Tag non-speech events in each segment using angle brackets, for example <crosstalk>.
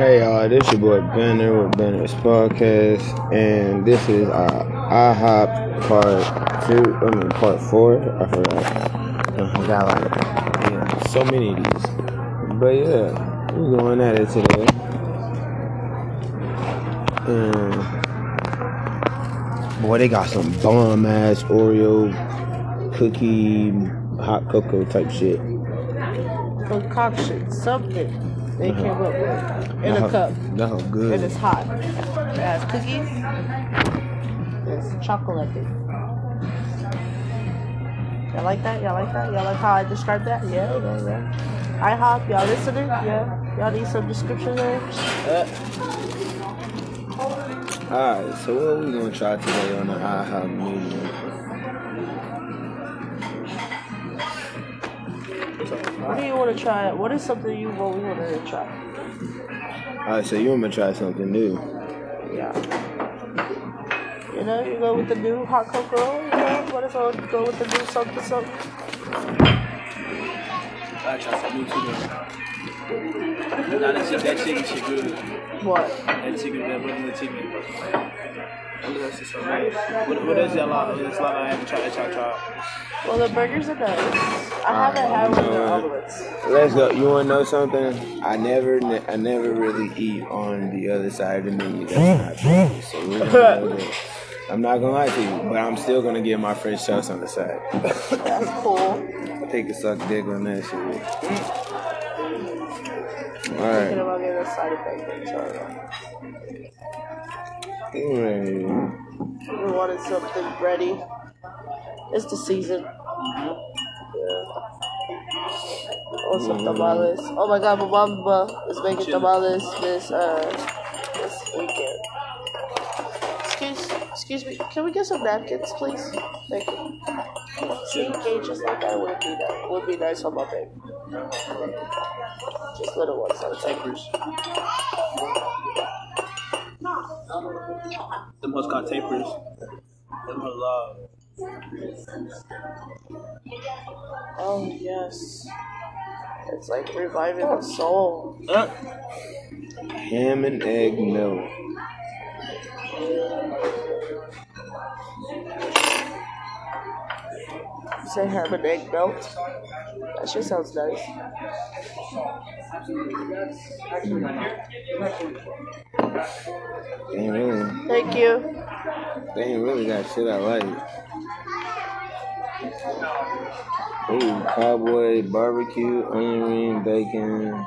Hey y'all, this your boy Banner with Banner's Podcast, and this is uh, IHOP part two, I mean part four. I forgot. I got like yeah, so many of these, but yeah, we're going at it today. And boy, they got some bomb ass Oreo cookie, hot cocoa type shit. concoction, something they came up with in a cup. hoe good. And it's hot. It has cookies. It's chocolate. Y'all like that? Y'all like that? Y'all like how I described that? Yeah, yeah, yeah. IHOP, y'all listening? Yeah. Y'all need some description there? Uh. Alright, so what are we gonna try today on the IHOP menu? What do you want to try? What is something you really want to try? Alright, so you want me to try something new? Yeah. You know, you go with the new hot cocoa, you know, what if I go with the new something something? I try something new too. though. Nah, that chicken, that chicken shit good. What? That chicken, that regular chicken. What else is so nice? What, what y'all like? Lot I haven't tried that y'all tried. Well, the burgers are nice. I haven't had one of the omelets. Let's go. You wanna know something? I never, ne- I never really eat on the other side of the menu. That's not mm-hmm. burgers, so we're gonna go there. I'm not gonna lie to you, but I'm still gonna get my French toast on the side. That's <laughs> cool. I take a suck dick on that shit. Mm. Alright. About getting a side effect thing, sorry. Alright. We wanted something ready. It's the season. Yeah. Want some tamales. Oh my god, my mama is making tamales this uh this weekend. Excuse excuse me, can we get some napkins please? Thank you. See cages like that would be nice would be nice on my baby. Just little ones like that. Tapers. Them hoes called tapers. Them hoes love. Oh yes. It's like reviving the soul. Uh, Ham and egg milk. You say ham and egg melt? That shit sounds nice. They ain't really, Thank you. they ain't really got shit I like. Ooh, cowboy barbecue, onion ring, bacon.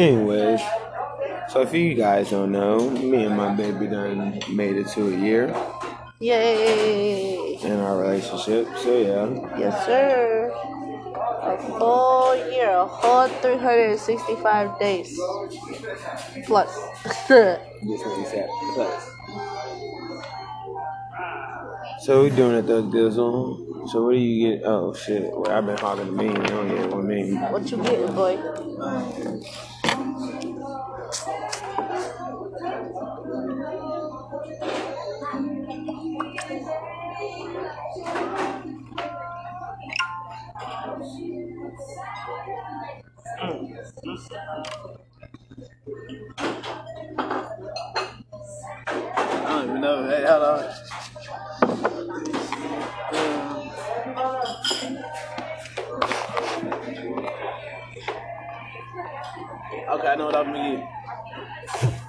Anyways, so if you guys don't know, me and my baby done made it to a year Yay! in our relationship. So yeah, Yes, sir. A full year, a whole 365 days. Plus. <laughs> this one plus. So we doing it though, Dizzle. So what do you get? Oh shit! Well, I've been hogging the me. You don't get one me. what you getting, boy? I don't even know. Hey, hold on. Okay, I know what I'm gonna get.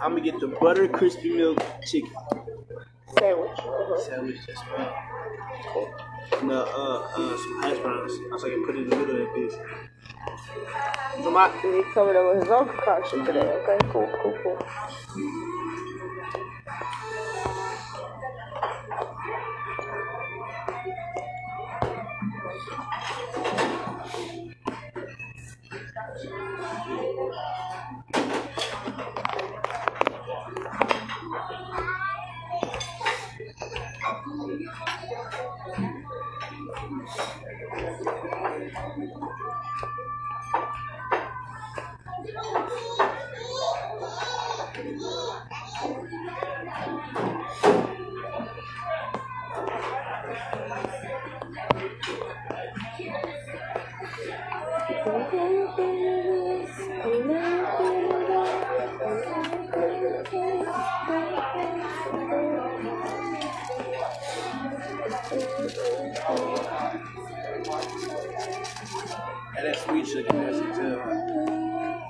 I'm gonna get the butter crispy milk chicken Sandwich. Uh-huh. sandwich as well. And uh, uh, uh, some hash browns. I was like, put it in the middle of that bitch. So my, he coming up with his own concoction today. Okay, cool, cool, cool. Sweet sugar, that's too.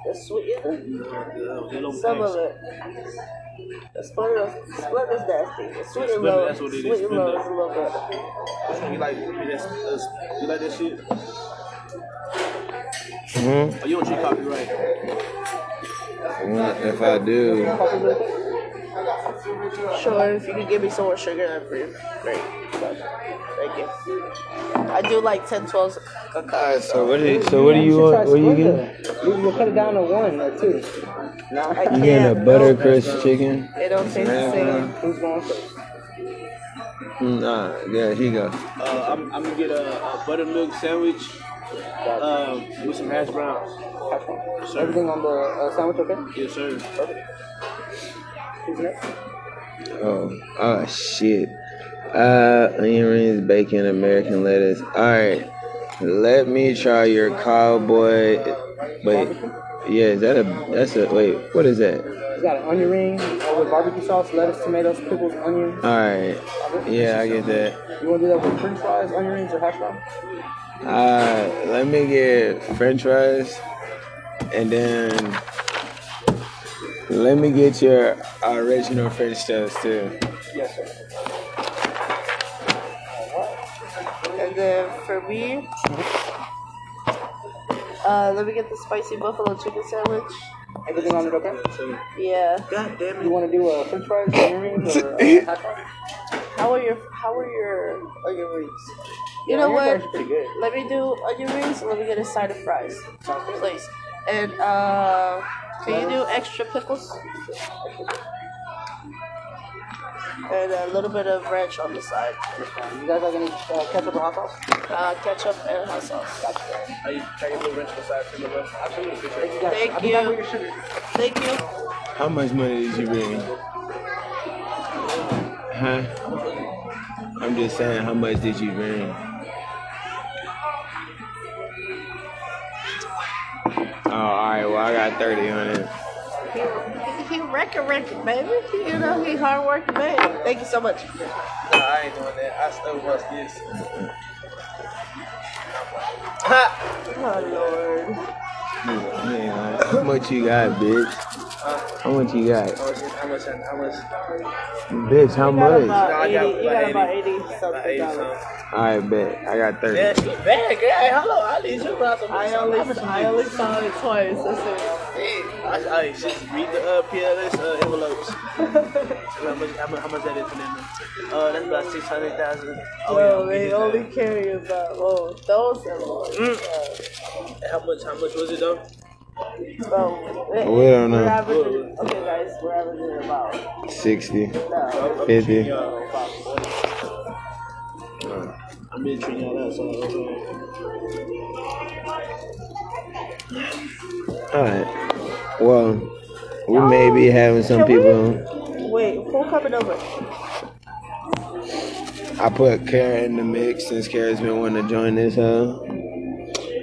The sweet, is it? The, the little Some of it. The Splenda, Splenda's nasty. The sweet and low, that's what it is, sweet and low Splenda. is a little better. You like, that's, that's, you like that shit? hmm Oh, you don't drink coffee, right? If I do, Sure, if you could give me some more sugar, that'd be great. Thank you. I do like 10, 12 cacao. so what? Do, you, so what do you want? What you getting? You will cut it down to one or two. No. I You can't. getting a no. butter crust chicken? It don't taste the same. Who's going first? Mm, Nah, yeah, here you go. Uh, I'm, I'm gonna get a, a buttermilk sandwich um, with some hash browns. Yes, sir. Everything on the uh, sandwich okay? Yes, sir. Perfect. Who's next? Oh, oh shit. Uh, onion rings, bacon, American lettuce. All right, let me try your cowboy. Wait, yeah, is that a? That's a. Wait, what is that? Got an onion ring with barbecue sauce, lettuce, tomatoes, pickles, onion. All right, yeah, I get that. You want to do that with french fries, onion rings, or hash brown? Uh, let me get French fries, and then let me get your original French toast too. Yes, sir. And then for me, uh, let me get the spicy buffalo chicken sandwich. Everything on it okay? Yeah. God damn You want to do a french fries, onion rings, or uh, <laughs> hash brown? How are your How are your onion rings? You Yeah, know what? rings are pretty good. Let me do onion rings. and Let me get a side of fries, please. And uh, can you do extra pickles? And a little bit of ranch on the side. You guys like any uh, ketchup or hot sauce? Uh, ketchup and hot sauce. Are you trying to get a little wrench beside for the rest? Absolutely. Thank you. Thank I'll be back you. with your sugar. Thank you. How much money did you bring? Huh? I'm just saying, how much did you bring? I got 30 on it. He, he record record, baby. You know, he hard working man. Thank you so much. Nah, I ain't doing that. I still watch this. Oh Lord. Man, how much you got, bitch? How much you got? How much? How much? How much? Bitch, how You got much? about I 80, got you got about about 80. 80 About something 80 dollars. something. Alright, bet. I got 30. Yeah, she bad, girl. Hey, hello, I need you about some. I only, I only saw it twice. That's it. Hey, I, I just read the uh, PLS uh, envelopes. <laughs> how, much, how, much, how much that is for them? Uh, that's about six hundred thousand. Oh Yo, yeah, they we only carry about oh those envelopes. that. How much? How much was it though? So oh, We don't know. We're averaging, okay, guys, we're averaging about 60, no, 50. Y'all, about 40. I'm been treating y'all out, so okay. Alright. Well, we may be having some Can we- people. Wait, who coming over? I put Kara in the mix since Kara's been wanting to join this hoe.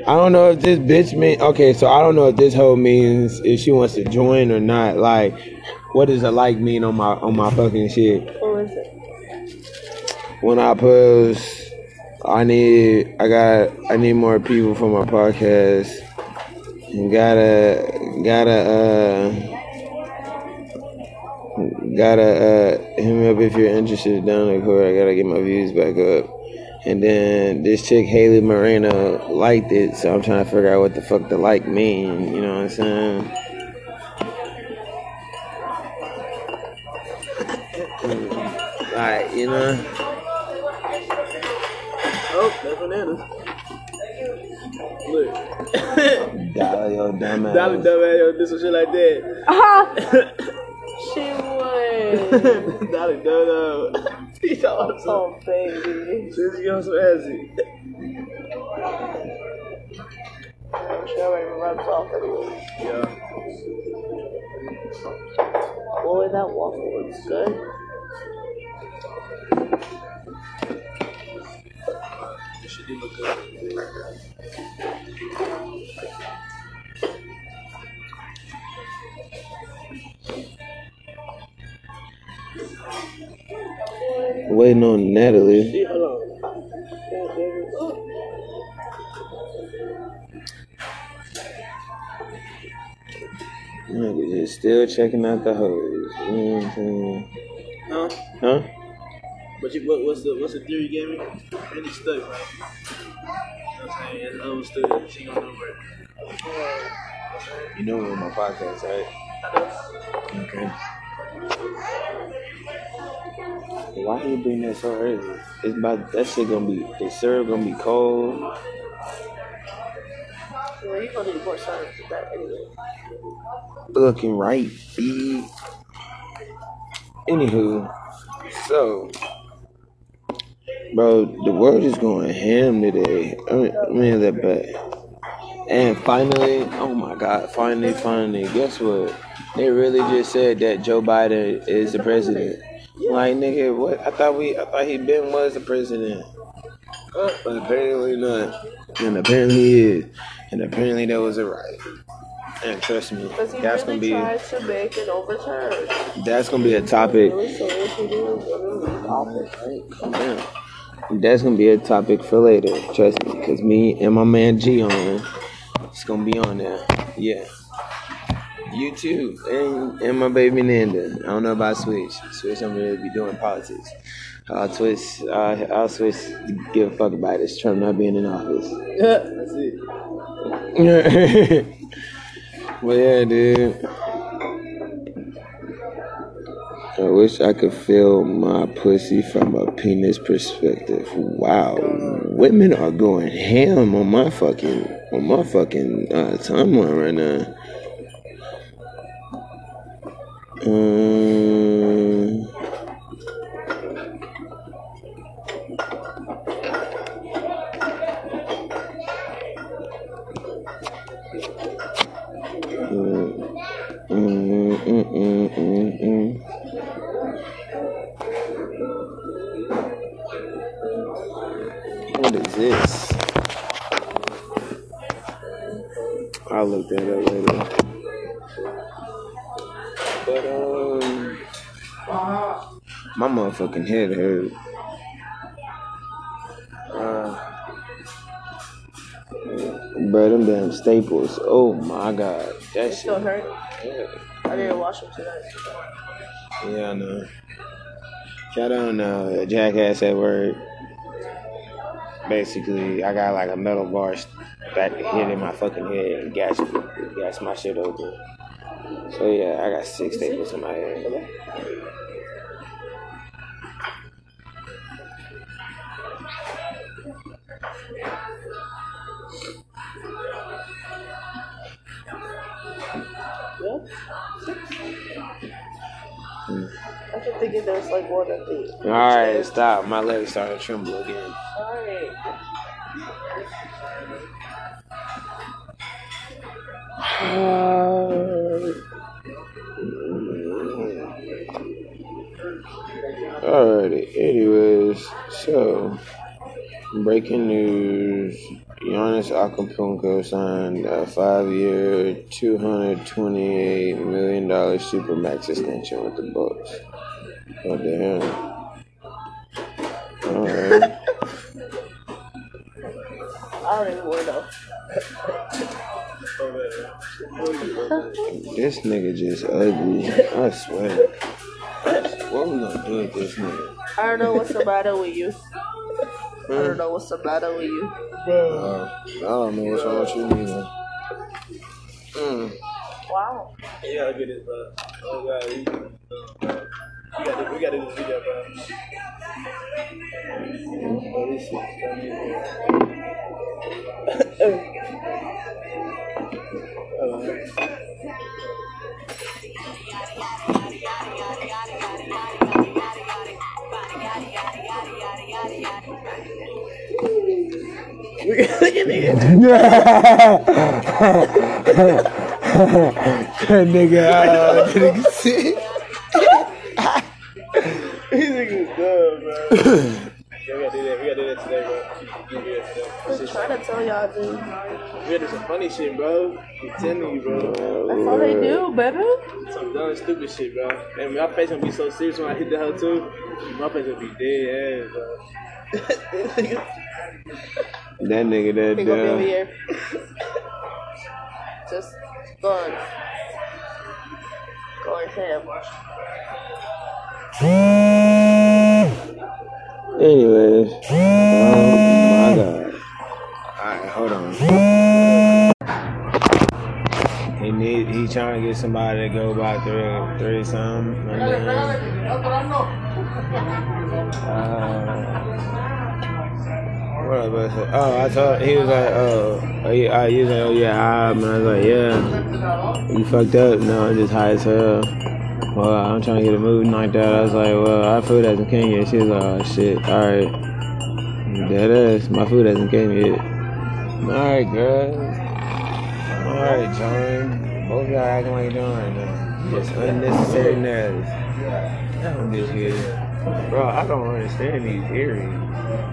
I don't know if this bitch mean okay, so I don't know if this hoe means if she wants to join or not. Like, what does a like mean on my on my fucking shit? Who is it? When I post, I need I got I need more people for my podcast. And gotta gotta uh gotta uh hit me up if you're interested down the court. I gotta get my views back up. And then this chick Haley Moreno liked it, so I'm trying to figure out what the fuck the like mean. You know what I'm saying? <laughs> Like you know. Oh, that's bananas. Look. Dolly, yo, dumbass. Dolly dumbass, yo, do some shit like that. Uh-huh. <laughs> She would. <laughs> Dolly dumb. He's awesome. oh baby. She's going some assy. She already rubs off anyway. Yeah. Boy, that waffle looks good. It should look good. Waiting on Natalie. See, hold on. God damn it. Oh. Nigga just still checking out the hoes. You know what I'm saying? Huh? Huh? But you, what, what's the what's the theory you gave me? Randy stuck, right? You know what I'm saying? It's understood. She gonna do it. You know we're on my podcast, right? Okay. Why you bring that so early? It's about that shit gonna be the syrup gonna be cold. Well, you gonna need more syrup to that anyway. Looking right, B. Anywho, so bro, the world is going ham today. I mean, I mean that bad. And finally, oh my God, finally, finally, guess what? They really just said that Joe Biden is the president. Like nigga, what? I thought we, I thought he been was the president, but apparently not. And apparently he is. And apparently that was a right. And trust me, Because he that's gonna be tried to make an overturn. that's gonna be a topic. Really serious he did was gonna leave office. Calm down. That's gonna be a topic for later. Trust me, cause me and my man G on, it's gonna be on there. Yeah. You too, and and my baby Nanda. I don't know about Switch. Switch don't really be doing politics. I'll twist. Uh, I'll switch. Give a fuck about this Trump not being in office. <laughs> That's it. <laughs> well, yeah, dude. I wish I could feel my pussy from a penis perspective. Wow, women are going ham on my fucking on my fucking uh, timeline right now. Um, motherfucking head hurt. Uh, bro, them damn staples. Oh my god, that It shit. still hurt. Yeah. I didn't wash them tonight. Yeah, I know. Shout out uh, Jackass at work. Basically, I got like a metal bar back hit in my fucking head and gas, gas my shit open. So yeah, I got six staples in my head. Yeah? I kept thinking there like one at the. All right, stop. My legs started to tremble again. Alright. Alrighty. Anyways, so breaking news: Giannis Antetokounmpo signed a five-year, two hundred twenty-eight million dollar supermax extension with the Bucks. Oh damn! All right. <laughs> I don't even want to know. This nigga just ugly. I swear. What we gonna do with this nigga? I don't know what's the matter with you. I don't know what's the matter with you. Uh, I don't know what's wrong with you neither. Mm. Wow. You gotta get this, bro. Oh god, we, uh, we gotta we gotta do this video, bro. Oh, this shit's funny. uh, Look at nigga. that nigga, uh, that nigga sick. These niggas dumb, bro. we gotta do that. We gotta do that today, bro. We gotta do that today. I'm trying to tell y'all, dude. We gotta some funny shit, bro. I'm telling you, bro. That's all they do, baby. Some dumb, stupid shit, bro. And my face gonna be so serious when I hit the hell too. My face gonna be dead ass, bro. That nigga, that He gonna be over Just going. Going ham. Anyways, oh my god. Alright, hold on. He need he trying to get somebody to go by three three some. and then, Uh, what I about to say? Oh, I told he was like, oh, oh yeah, he was like, oh yeah, and I was like, yeah, you fucked up. No, I'm just high as hell. Well, I'm trying to get a movie knocked out. I was like, well, our food hasn't came yet. She was like, oh shit, alright. That is, my food hasn't came yet. Alright, girl. Alright, John. Both y'all acting like you're doing right now. Just unnecessary narratives. I'm just here. Bro, I don't understand these earrings.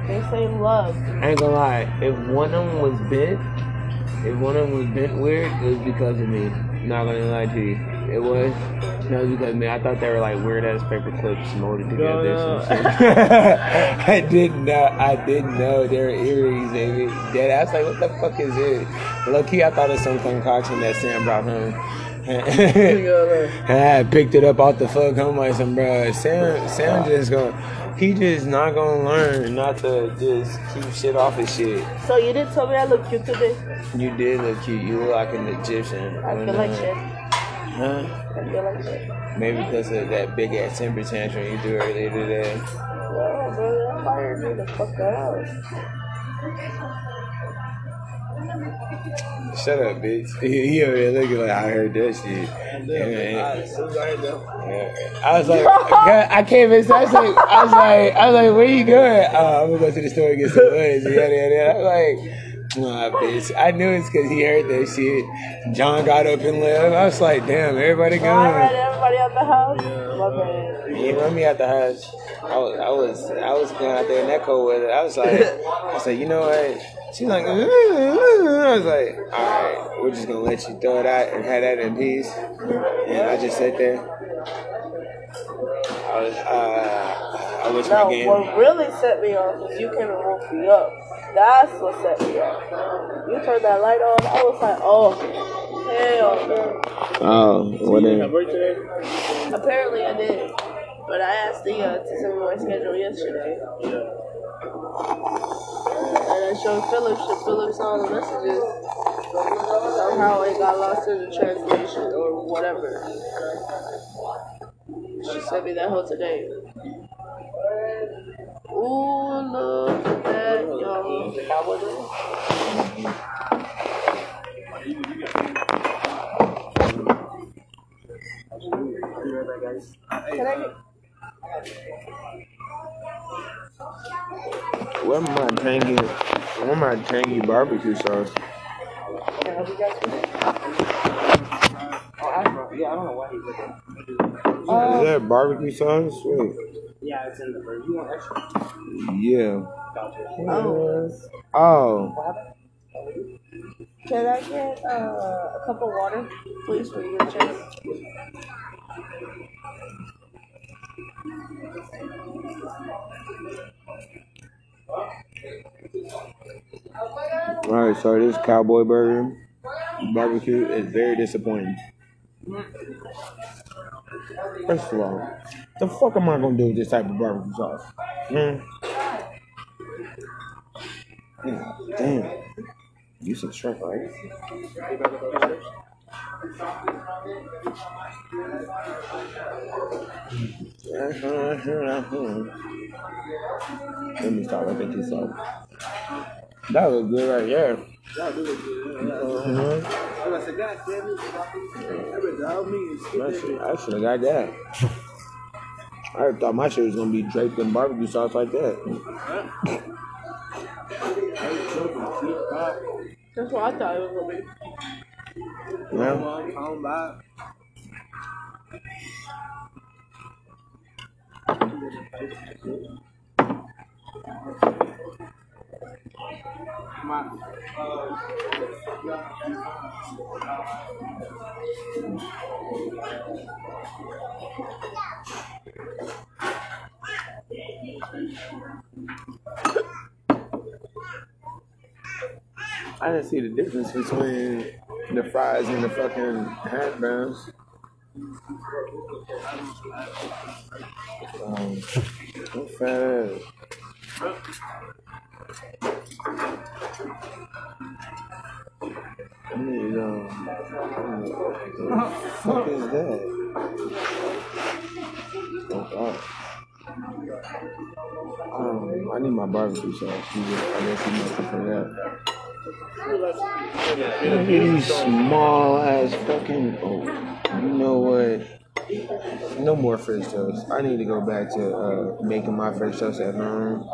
They say love. I ain't gonna lie, if one of them was bent, if one of them was bent weird, it was because of me. Not gonna lie to you. It was. No, it was because of me. I thought they were like weird ass paper clips molded together. No, some no. <laughs> shit. I didn't know. I didn't know they were earrings, baby. Dead. I was like, what the fuck is it? Low key, I thought it was some concoction that Sam brought home. and <laughs> <laughs> I picked it up off the fuck home like some bro. Sam, Sam just going he just not gonna learn not to just keep shit off his shit. So you didn't tell me I look cute today. You did look cute. You look like an Egyptian. I feel like shit. Huh? I feel like shit. Maybe because of that big ass temper tantrum you threw earlier today. No, bro, that fired me the fuck out. Shut up, bitch. <laughs> He, he over there looking like I heard that shit. And- As soon as I heard that, Yeah. I was like, God, I can't even. I was like, I was like, I was like, where you going? Oh, I'm gonna go to the store and get some woods. Yada yada. yada. I was like, nah, bitch. I knew it's because he heard that shit. John got up and left. I was like, damn, everybody So I read gone. everybody out the house. My uh-huh. bad. He run me out the house. I was, I was, I was going out there in that cold weather. I was like, I said, you know what? She's like, I was like, all right, we're just gonna let you throw it out and have that in peace. And I just sat there. I was, uh, I wish No, my game. what really set me off is you came and woke me up. That's what set me off. You turned that light on. I was like, oh, hell no. Oh, what then? have work today? Apparently I did. But I asked the uh, to send me my schedule yesterday. And I showed Philip, shit, Philip saw the messages. Somehow it got lost in the translation or whatever. She sent me that whole today. Ooh, look at that, y'all. Can I get Where my tangy, where my tangy barbecue sauce? Yeah, I don't know why he's looking. Is that barbecue sauce? Wait. Yeah, it's in the burger. You want extra? Yeah. Oh. Oh. Can I get uh, a cup of water, please, for you, Chase? Alright, so this cowboy burger barbecue is very disappointing. First of all, the fuck am I gonna do with this type of barbecue sauce? Hmm? Yeah, damn. You some shrimp, right? Let me start looking this up. That was good right there. Mhm. I I should have got that. I thought my shit was gonna be draped in barbecue sauce like that. That's what I thought it was gonna be. Come back. I didn't see the difference between the fries and the fucking hash browns. Um, what fat. I need, um, what is that? Oh, God. Um, I need my barbecue sauce. I guess you must have for that. These small ass fucking. Oh, you know what? No more French toast. I need to go back to uh, making my French toast at home.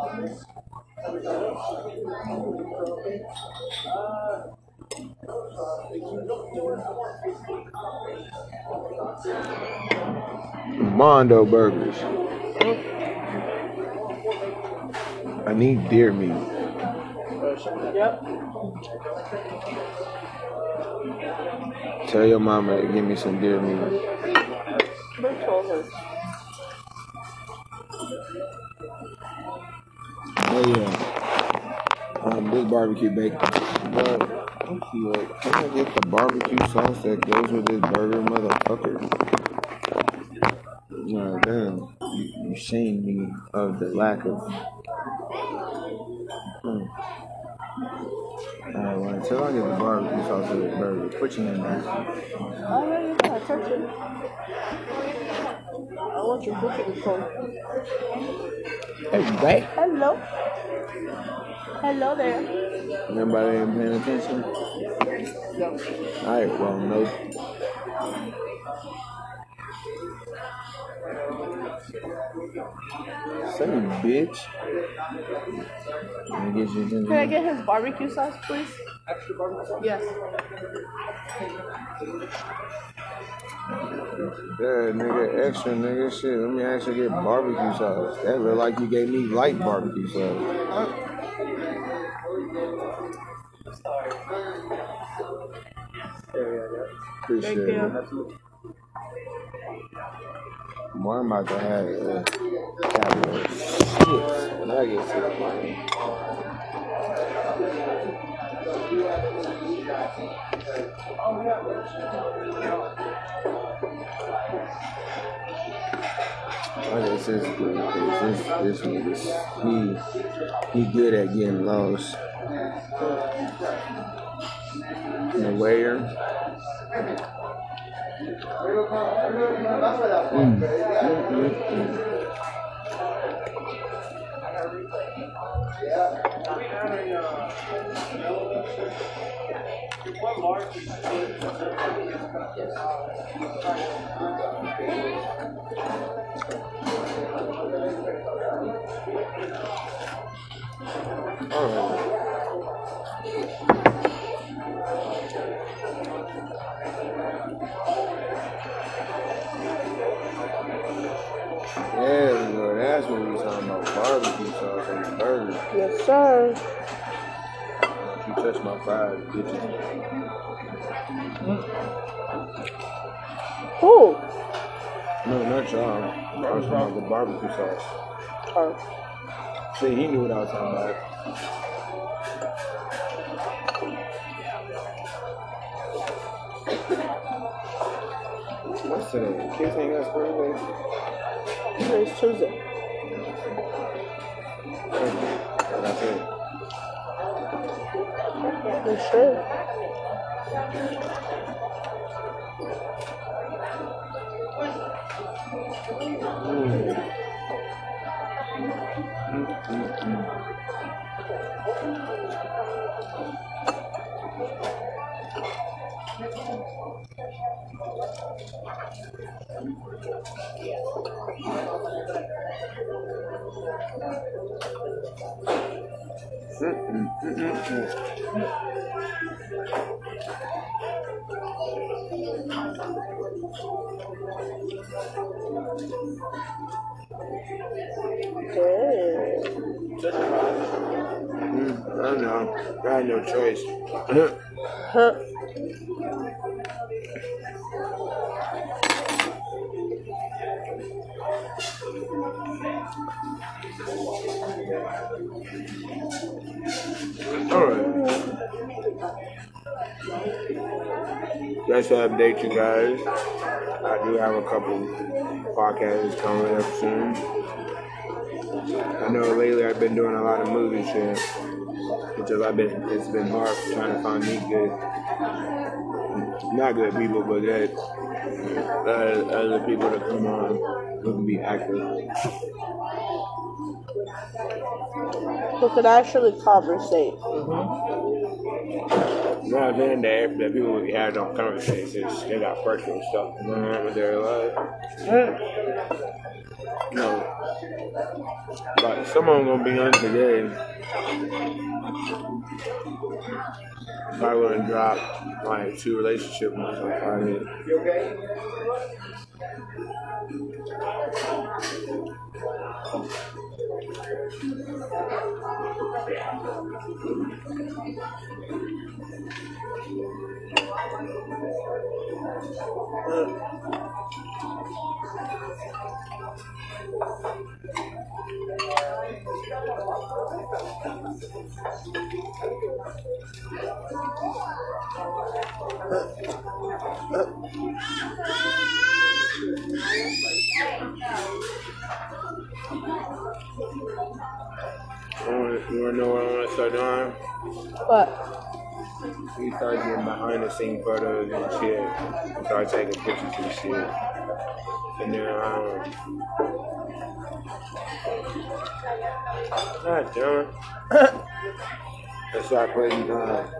Mondo burgers. I need deer meat. Yep. Tell your mama to give me some deer meat. Big told her. Oh yeah. Um, this barbecue bacon. But let's see what can I get the barbecue sauce that goes with this burger, motherfucker? Nah, damn. You, you shame me of the lack of. Alright, well, until I get the barbecue sauce with this burger, put your hand down. Alright, you gotta touch. I want your cooking phone. Hey, right? Hello. Hello there. Nobody ain't paying attention? No. Alright, well, no. Say, bitch. Let me get you Can I get his barbecue sauce, please? extra barbecue sauce? Yes. Yeah, nigga, extra nigga, shit. Let me actually get barbecue sauce. That look like you gave me light barbecue sauce. Yeah, yeah, yeah. Appreciate Thank you. it. Boy, I'm to have uh, shit when I get to the. Oh, this is good. This, this, he, he good at getting lost. The waiter. Mm. Mm, mm, mm. All right. Yeah, we go. That's what we talking about. Barbecue sauce on the burger. Yes, sir. If you touch my fries, bitches. Who? No, not y'all. I was talking about the barbecue sauce. Oh. See, he knew what I was talking about. Today? Kids ain't got spring day? Today's Tuesday. That's it. You sure? Mm. Mm, mm, mm. Okay. Mm, I don't know. I had no choice. Huh. Alright. Just to update you guys, I do have a couple podcasts coming up soon. I know lately I've been doing a lot of movie shit because I've been it's been hard trying to find me good, not good people, but that uh, other people that come on who can be active. Who could actually conversate. Not saying that, that people we had on conversations, they got personal stuff going on with their life. No. But some of them gonna be on today. Probably gonna drop like two relationship ones on Friday. You okay? I you wanna know what I wanna start doing? What? We start getting behind the scene photos and shit. And start taking pictures and shit. And then, um, God damn it. and start putting, uh,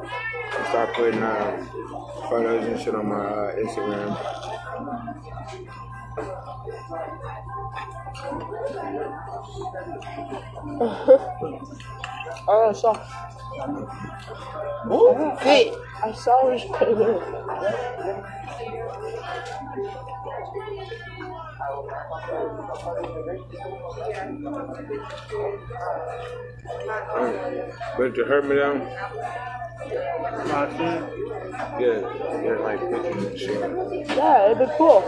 and start putting, uh, photos and shit on my uh, Instagram. I saw. Ooh. Hey, I saw his picture. But to hurt me down, My shit. yeah, yeah, like pictures and shit. Yeah, it'd be cool.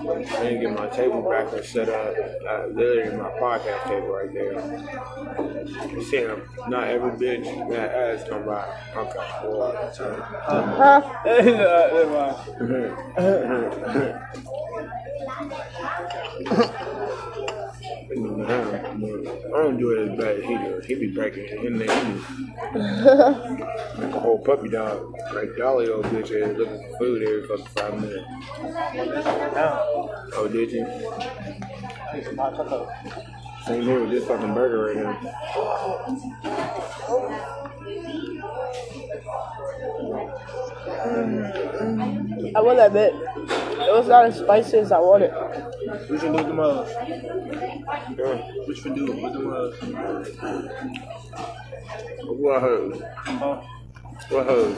I didn't get my table back and set up. Uh, literally my podcast table right there. You see him? Not every bitch that ass come by. Okay. Well, <laughs> <laughs> <laughs> so- Huh? I don't do it as bad as he does. He be breaking it in there. He like a <laughs> whole puppy dog. Like Dolly old bitch ass looking for food every fucking five minutes. Oh, did you? Need some hot cocoa. Same here with this fucking burger right now. I will admit, it was not as spicy as I wanted. What you do with the mugs? Yeah. What you do with the mugs? What hose? Huh? What hose?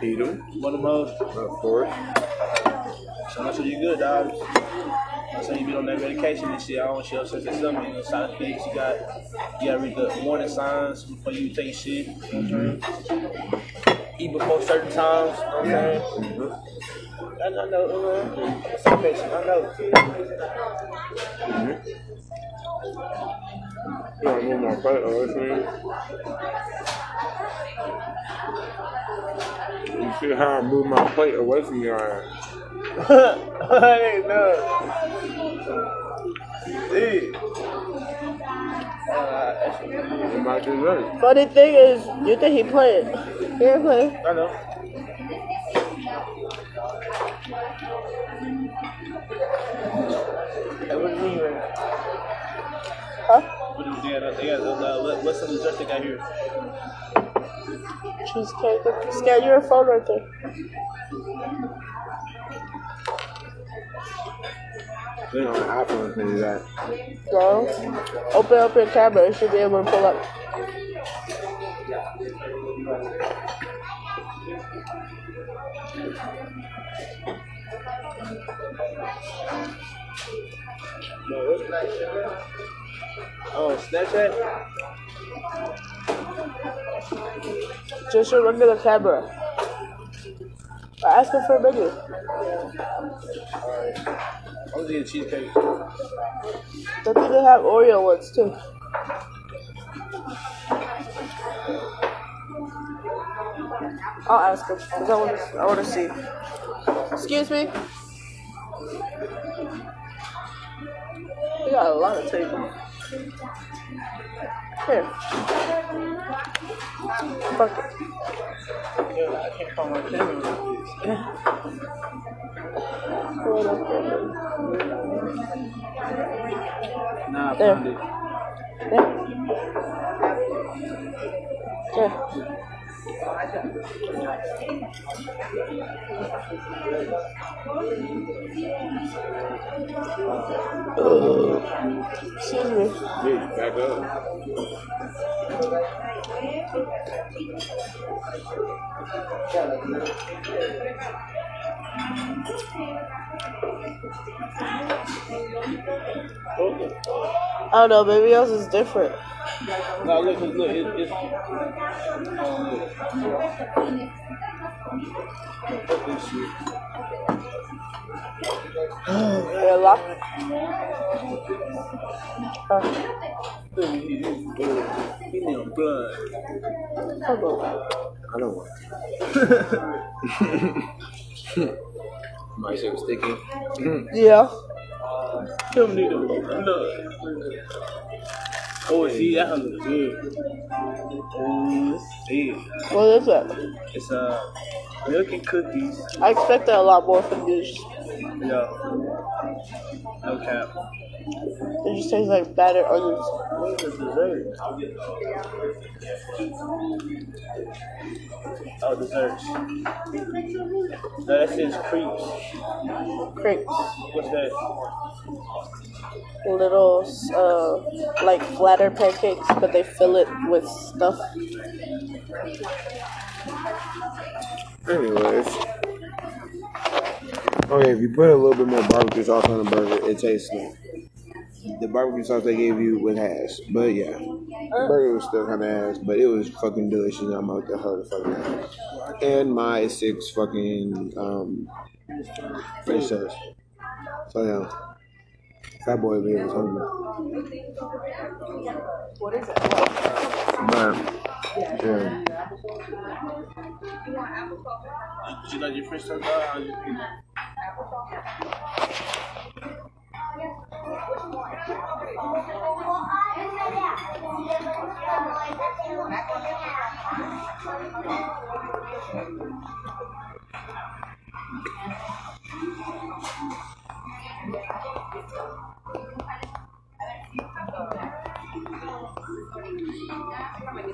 Them, What the mugs? of course. So that's what you good, dog. How you be on that medication and shit. I don't you upset that something, you know, side effects. You got, you gotta read the warning signs before you take shit. Eat before certain times. You know what I'm saying? I, I know. Uh. I know. You want to move my plate over to me? You see how I move my plate away from your ass? I ain't know. Dude. Uh, might be right. Funny thing is, you think he played? He didn't play. I know. Hey, what do you mean? right Huh? What do you got? They got uh, what, what's some dessert they got here? Cheesecake. Scan your phone right there. You know, iPhone can do that. No. Open up your camera. You should be able to pull up. No, what's Oh, Snapchat? Just your regular camera. I asked him for a menu. I was eating cheesecake. I think they have Oreo ones too. I'll ask him because I want to. I want to see. Excuse me. We got a lot of tables. It. Yeah, I can't find my camera. Nah, I There. found it. There. There. Excuse me. Bitch, back up. Oh, I don't know, maybe yours is different. No, look, look, look, it, it's. Oh. Yeah, lock. I don't want <laughs> <laughs> My shit was sticky. Yeah. Him need a blood. Oh, see, that one look good. Oh, see. What is it? It's uh, milk and cookies. I expected a lot more from you. Yeah. No cap. It just tastes like battered onions. What is the dessert? Oh, desserts. No, that says crepes. Crepes. What's that? Little, uh, like flatter pancakes, but they fill it with stuff. Anyways. Okay, if you put a little bit more barbecue sauce on the burger, it tastes good. The barbecue sauce they gave you was ass. But yeah. The burger was still kinda ass, but it was fucking delicious. I'm like the hell the fucking ass. And my six fucking um French toast. So yeah. Fat boy Lee was hungry. What is it? But yeah. Did you like your French toast? dog?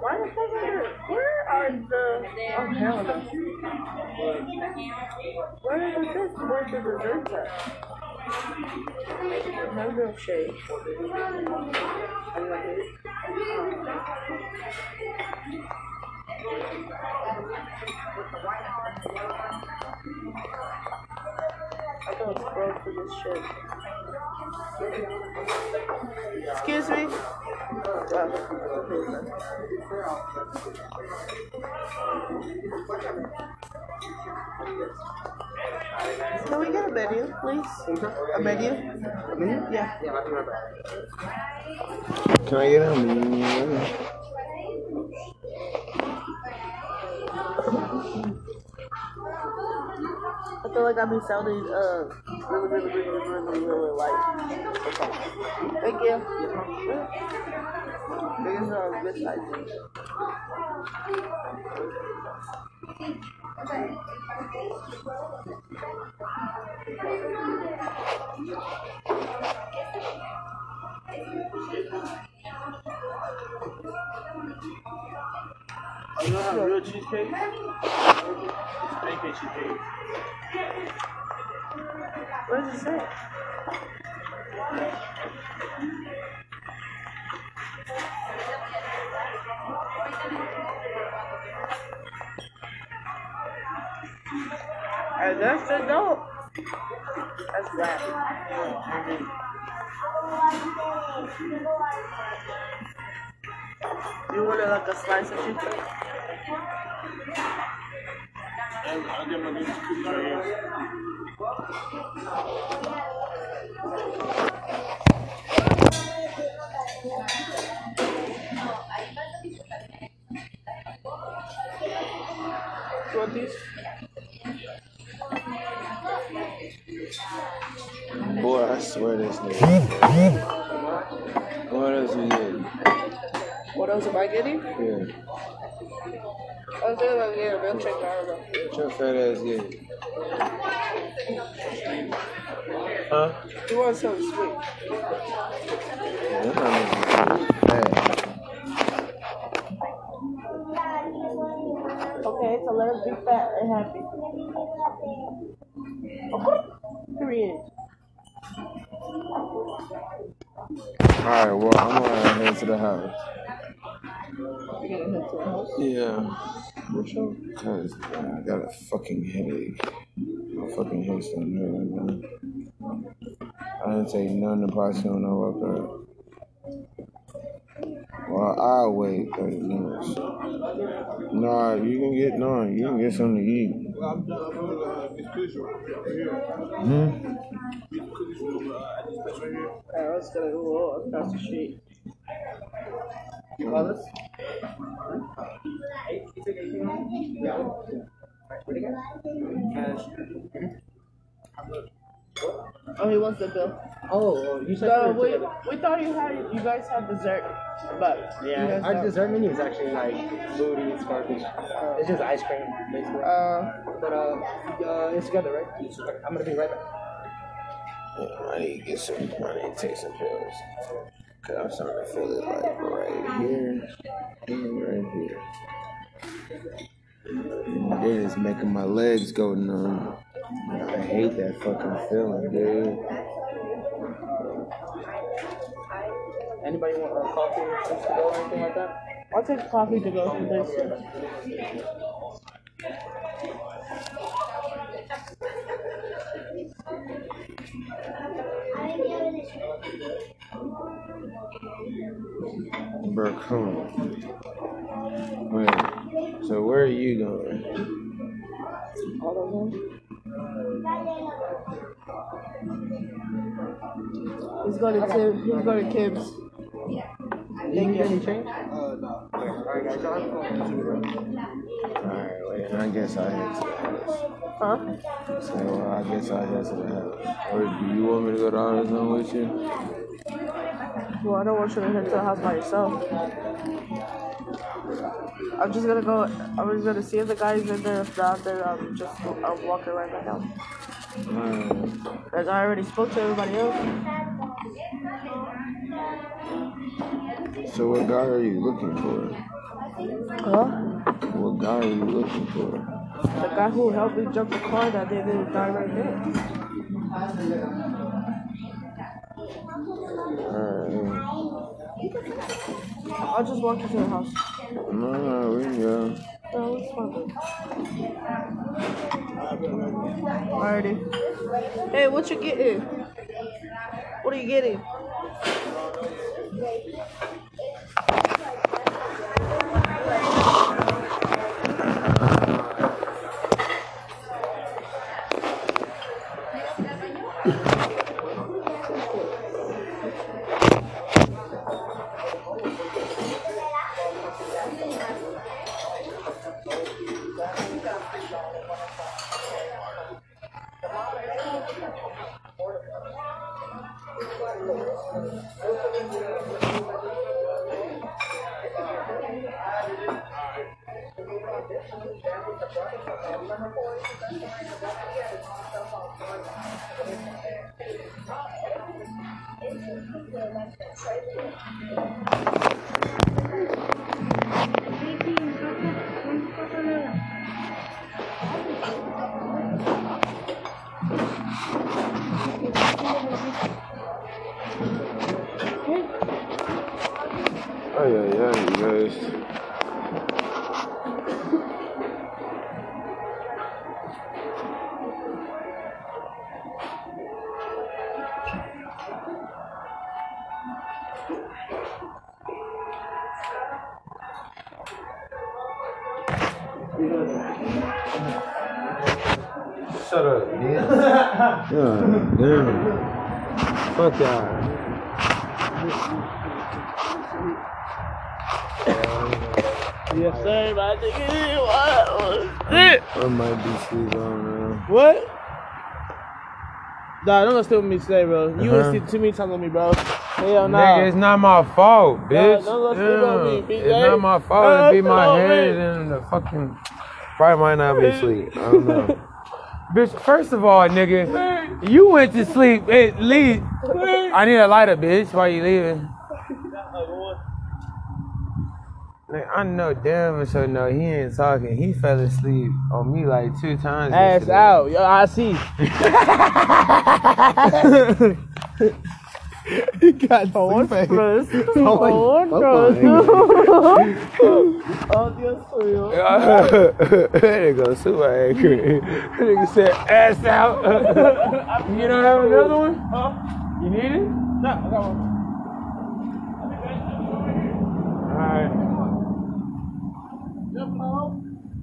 Why the fuck are where are the oh hell. Where is this? Where's the desserts at? No milkshake. I don't scroll through this shit. Excuse me? Can we get a menu, please? A menu? A menu? Yeah. Can I get him? I feel like I've been sounding uh really, really, really, really, really, really light. Thank you. Biggest or this size? Oh, you don't have real cheesecake? Pancake cheesecake. What does it say? That's the dope. That's rap. You wanted like a slice of chicken? And I'll get my these cookies right here. You want these? Boy, I swear this nigga. What else you getting? What else am I getting? Yeah. I was thinking about getting a milkshake, but I don't know. What your fat ass getting? Huh? You want something sweet? That nigga fat. Okay, so let us be fat and happy. Period. Alright, well, I'm gonna head to the house. We're to house. Yeah. Cause I got a fucking headache. My fucking head's to hurt. I didn't say none of the posse when I woke up. Well, I'll wait 30 minutes. Nah, you can get, no, you can get something to eat. Hmm? I was go across the street. You call this? Oh, he wants the bill. Oh, you said So it we, we thought you had you guys had dessert, but you Yeah, guys our don't. dessert menu is actually like booty, starfish. Uh, it's just ice cream, basically. Uh, but uh, uh, it's together, right? I'm gonna be right back. Yeah, I need to get some, I need to take some pills. Cause I'm starting to feel it like right here and right here. And It is making my legs go numb. I hate that fucking feeling, dude. Anybody want uh, coffee to go or anything like that? I'll take coffee to go for this. Bro, come on. So where are you going? I don't know. He's going to Tim. He's going to Kim's. Do you need any change? Uh, no. Alright, guys. Y'all have fun. Alright, wait, I guess I head to the house. Huh? So, well, I guess I head to the house. Or do you want me to go to AutoZone with you? Well, I don't want you to head to the house by yourself. I'm just gonna go. I'm just gonna see if the guy's in there. If not, then I'm just I'm walking right back out. Alright. Cause I already spoke to everybody else. So what guy are you looking for? Huh? What guy are you looking for? The guy who helped me jump the car that day, the guy right there. I'll just walk you to the house. No, no, we can go. Oh, it's fine. Alrighty. Hey, what you getting? What are you getting? Shut up, bitch. Yeah, damn. Fuck y'all. Yes, sir. I think it is. What was it? I might be sleep on now. What? Nah, don't go stay with me today, bro. You Uh-huh. uh see too many times with me, bro. Hell no. Nigga, it's not my fault, bitch. don't go sleep on me, Yeah, BJ. It's not my fault. Don't It be my head me. and the fucking. Probably might not be asleep. I don't know. <laughs> Bitch, first of all, nigga, you went to sleep. At least. I need a lighter, bitch. Why you leaving? Nigga, I know damn so no, he ain't talking. He fell asleep on me like two times. Ass yesterday. out. Yo, I see. <laughs> he got one face. One Oh, Dios mío. <laughs> that nigga super angry. That nigga said ass out. <laughs> you don't have another one? Huh? You need it? No, I got one. Alright. Yep, home.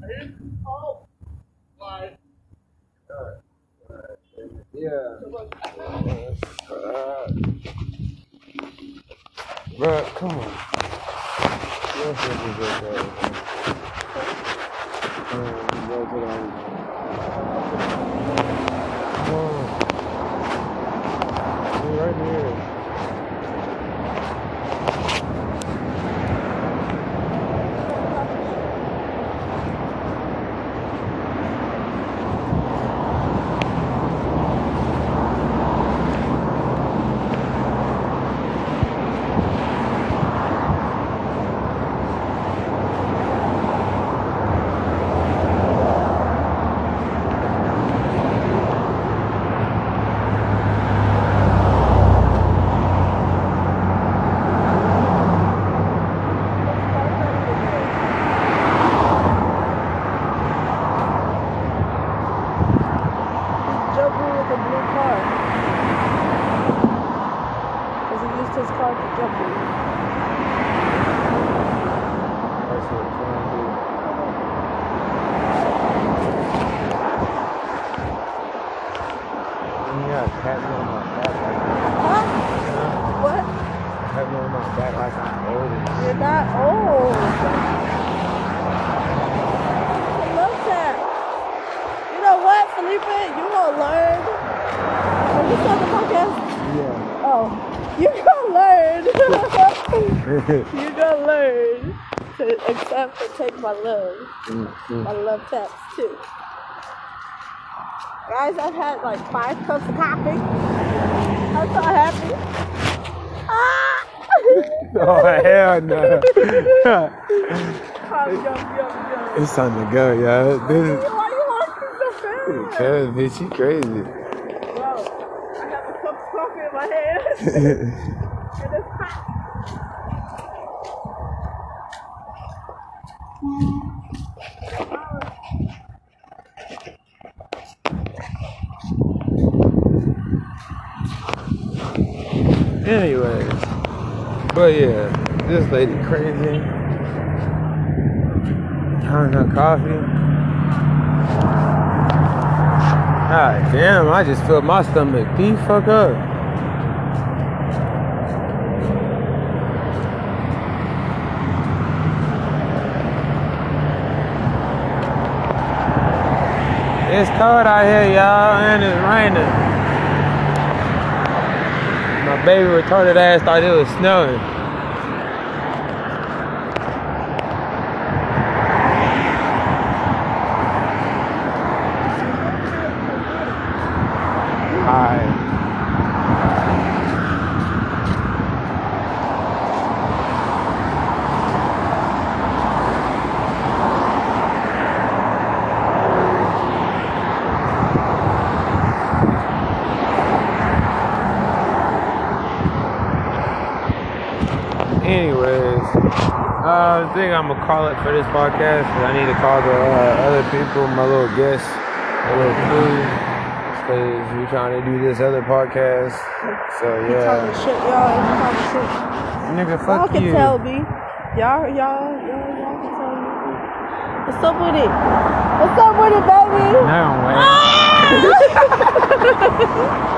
Here's home. Bye. Yeah. Uh, Bro, come on. Yes, yes, yes, yes, yes. Um, go to the- Come on. You right here. Jumping with the blue car. Because he used his car to jump in. That's what I'm trying to do. And you got pat me on my back like Huh? What? pat me on my back like I'm old and You're not old. I love that. You know what, Felipe? You gonna learn. Are you still on the podcast? Yeah. Oh, you gonna learn. You gonna learn to accept and take my love. Mm-hmm. My love taps too. Guys, I've had like five cups of coffee. I'm so happy. Ah! Oh hell no. <laughs> Yum, yum, yum, yum. it's time to go, yo. This Why you walking so fast? Kevin, bitch, you crazy. Bro, I have a cup of coffee in my hand. <laughs> and it's hot. Anyways, but yeah, this lady crazy. Having her coffee. God damn, I just feel my stomach beat fuck up. It's cold out here, y'all, and it's raining. My baby retarded ass thought it was snowing. I think I'm gonna call it for this podcast. I need to call the uh, other people, my little guests, my little crew, because we trying to do this other podcast. So yeah. Talking shit, y'all. Talking shit, nigga, y'all fuck can you. tell me. Y'all, y'all, y'all, y'all can tell me. What's up with it? What's up with it, baby? No way. <laughs> <laughs>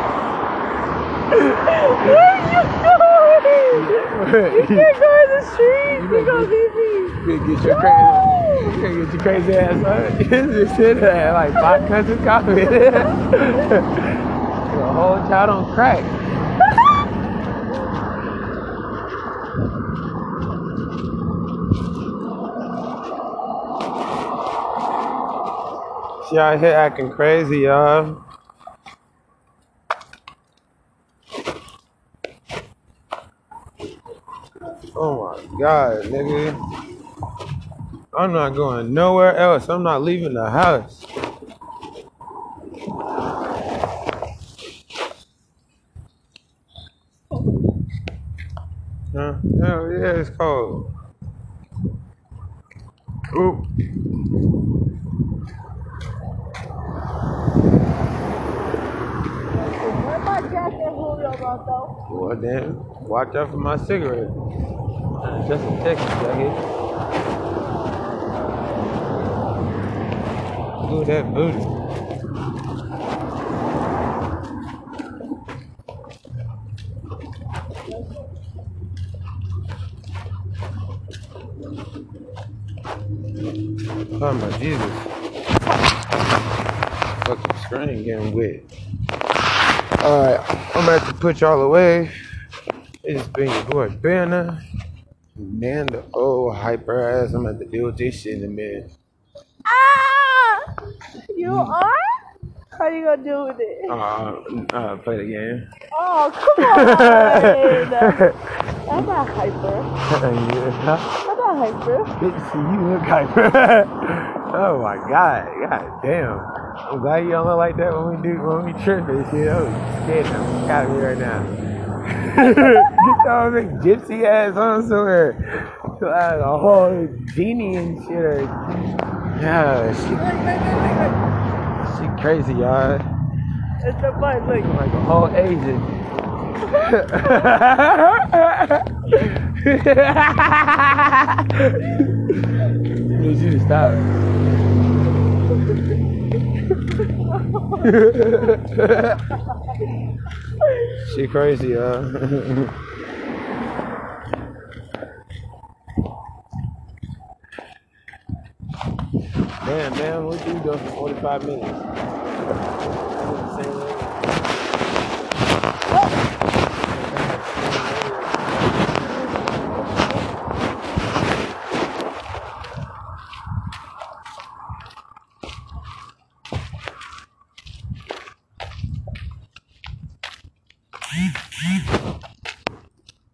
Where you <laughs> can't go in the street. You gonna beat me. You get your crazy, you gotta get your crazy ass up. Just sit there like five country coffee. <laughs> the whole child on crack. She out here acting crazy, y'all. God, nigga. I'm not going nowhere else. I'm not leaving the house. Huh? Hell yeah, it's cold. Oop. Where my jacket, Julio Bronco? Well, damn. Watch out for my cigarette. Just a Texas jacket. Look at that booty. Oh my Jesus. Fucking screen getting wet. Alright, I'm about to put y'all away. It's been your boy Banner. Man, the old hyper ass. I'm about to deal with this shit in a minute. Ah! You are? How you gonna deal with it? Uh, uh, play the game. Oh, come on! <laughs> That's not hyper. yeah. That's not hyper. <laughs> Bitch, you look hyper. <laughs> oh my god. God damn. I'm glad you don't look like that when we do when we trip and shit. Was scared the out of me right now. <laughs> Get those big gypsy ass on somewhere. Like a whole genie and shit. Yeah, she, she crazy, y'all. It's the butt. Look. Like a whole Asian. <laughs> Need you to stop. <laughs> she crazy, y'all. Damn, damn, what you doing for 45 minutes? Same way.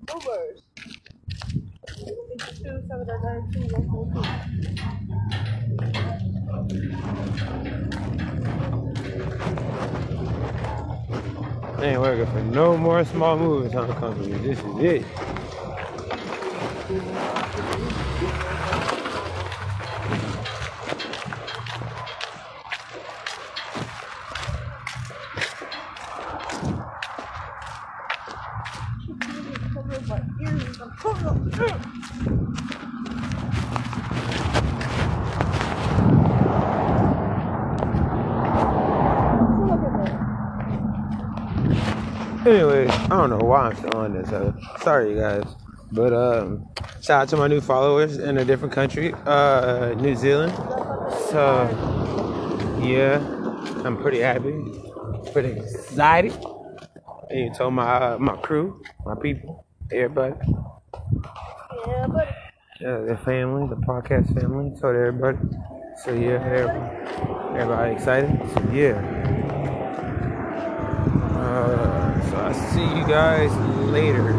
Ubers. Two, seven, nine, two, one, four, two. Working for no more small moving time companies. This is it. Cover my ears. I'm covered up. Look at that. Anyway, I don't know why I'm still on this. Sorry, you guys. But um, shout out to my new followers in a different country, uh, New Zealand. So, yeah, I'm pretty happy, pretty excited. And you told my uh, my crew, my people, everybody, yeah, the family, the podcast family, told everybody. So yeah, everybody, everybody excited. So yeah. Uh, so I see you guys later.